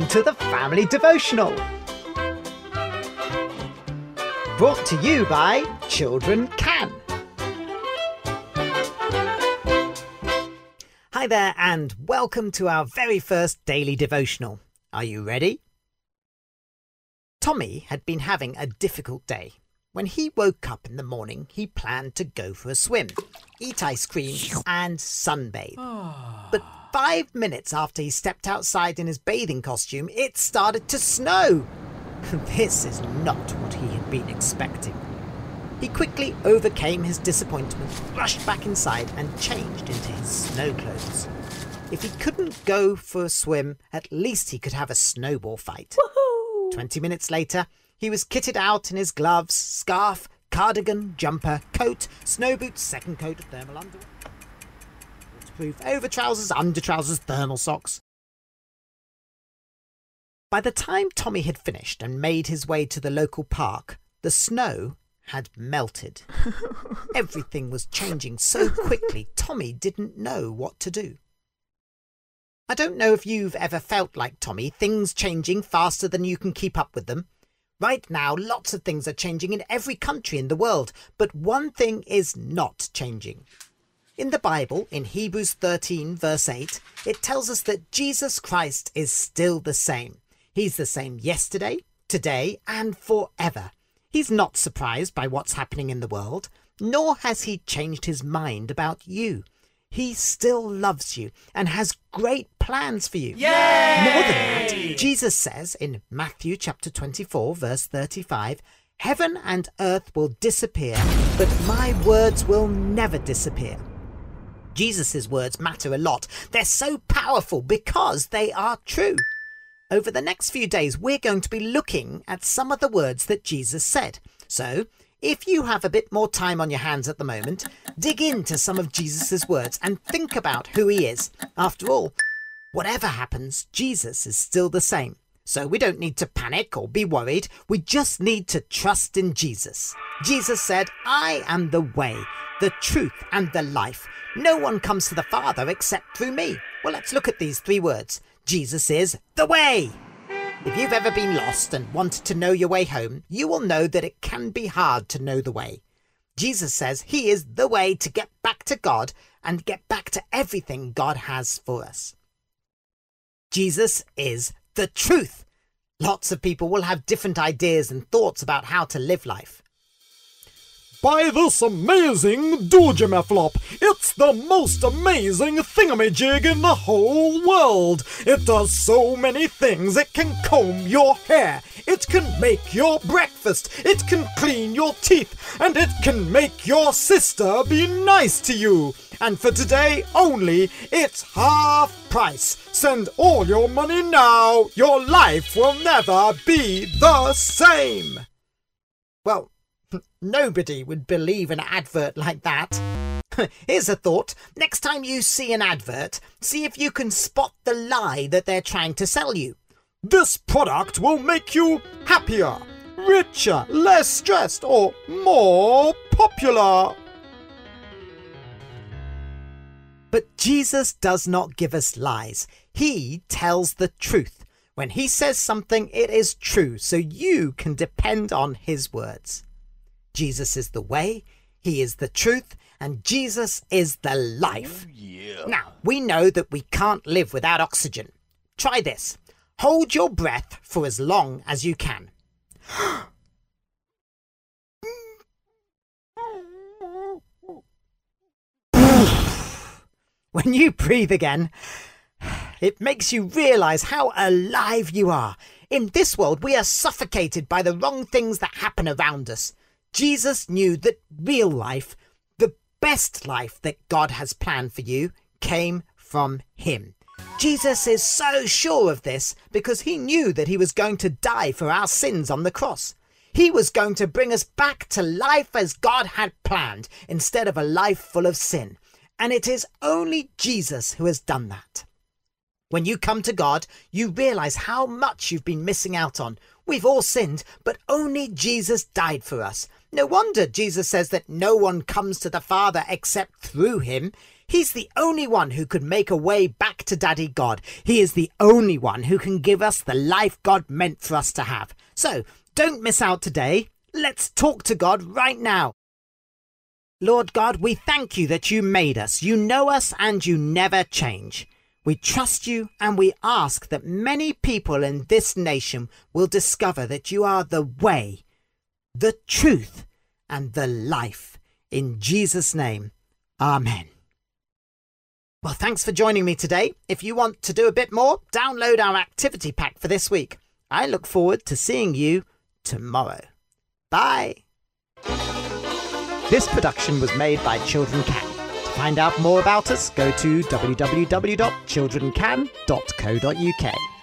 welcome to the Family Devotional. Brought to you by Children Can. Hi there, and welcome to our very first daily devotional. Are you ready? Tommy had been having a difficult day. When he woke up in the morning, he planned to go for a swim, eat ice cream, and sunbathe. Ah. But five minutes after he stepped outside in his bathing costume, it started to snow. This is not what he had been expecting. He quickly overcame his disappointment, rushed back inside, and changed into his snow clothes. If he couldn't go for a swim, at least he could have a snowball fight. Twenty minutes later, he was kitted out in his gloves, scarf, cardigan, jumper, coat, snow boots, second coat of thermal underwear, waterproof over trousers, under trousers, thermal socks. By the time Tommy had finished and made his way to the local park, the snow had melted. Everything was changing so quickly, Tommy didn't know what to do. I don't know if you've ever felt like Tommy, things changing faster than you can keep up with them. Right now, lots of things are changing in every country in the world, but one thing is not changing. In the Bible, in Hebrews 13, verse 8, it tells us that Jesus Christ is still the same. He's the same yesterday, today, and forever. He's not surprised by what's happening in the world, nor has he changed his mind about you. He still loves you and has great plans for you. More than that, Jesus says in Matthew chapter 24, verse 35, Heaven and earth will disappear, but my words will never disappear. Jesus' words matter a lot. They're so powerful because they are true. Over the next few days, we're going to be looking at some of the words that Jesus said. So, if you have a bit more time on your hands at the moment, dig into some of Jesus' words and think about who he is. After all, whatever happens, Jesus is still the same. So we don't need to panic or be worried. We just need to trust in Jesus. Jesus said, I am the way, the truth, and the life. No one comes to the Father except through me. Well, let's look at these three words. Jesus is the way. If you've ever been lost and wanted to know your way home, you will know that it can be hard to know the way. Jesus says he is the way to get back to God and get back to everything God has for us. Jesus is the truth. Lots of people will have different ideas and thoughts about how to live life. Buy this amazing Doojamaflop. It's the most amazing thingamajig in the whole world. It does so many things. It can comb your hair. It can make your breakfast. It can clean your teeth. And it can make your sister be nice to you. And for today only, it's half price. Send all your money now. Your life will never be the same. Well, nobody would believe an advert like that. Here's a thought. Next time you see an advert, see if you can spot the lie that they're trying to sell you. This product will make you happier, richer, less stressed, or more popular. Jesus does not give us lies. He tells the truth. When he says something, it is true, so you can depend on his words. Jesus is the way, he is the truth, and Jesus is the life. Oh, yeah. Now, we know that we can't live without oxygen. Try this. Hold your breath for as long as you can. when you breathe again, it makes you realize how alive you are. In this world, we are suffocated by the wrong things that happen around us. Jesus knew that real life, the best life that God has planned for you, came from Him. Jesus is so sure of this because he knew that he was going to die for our sins on the cross. He was going to bring us back to life as God had planned instead of a life full of sin. And it is only Jesus who has done that. When you come to God, you realize how much you've been missing out on. We've all sinned, but only Jesus died for us. No wonder Jesus says that no one comes to the Father except through him. He's the only one who could make a way back to Daddy God. He is the only one who can give us the life God meant for us to have. So, don't miss out today. Let's talk to God right now. Lord God, we thank you that you made us. You know us and you never change. We trust you and we ask that many people in this nation will discover that you are the way, the truth, and the life. In Jesus' name, Amen. Well, thanks for joining me today. If you want to do a bit more, download our activity pack for this week. I look forward to seeing you tomorrow. Bye. This production was made by Children Can. To find out more about us, go to www.childrencan.co.uk.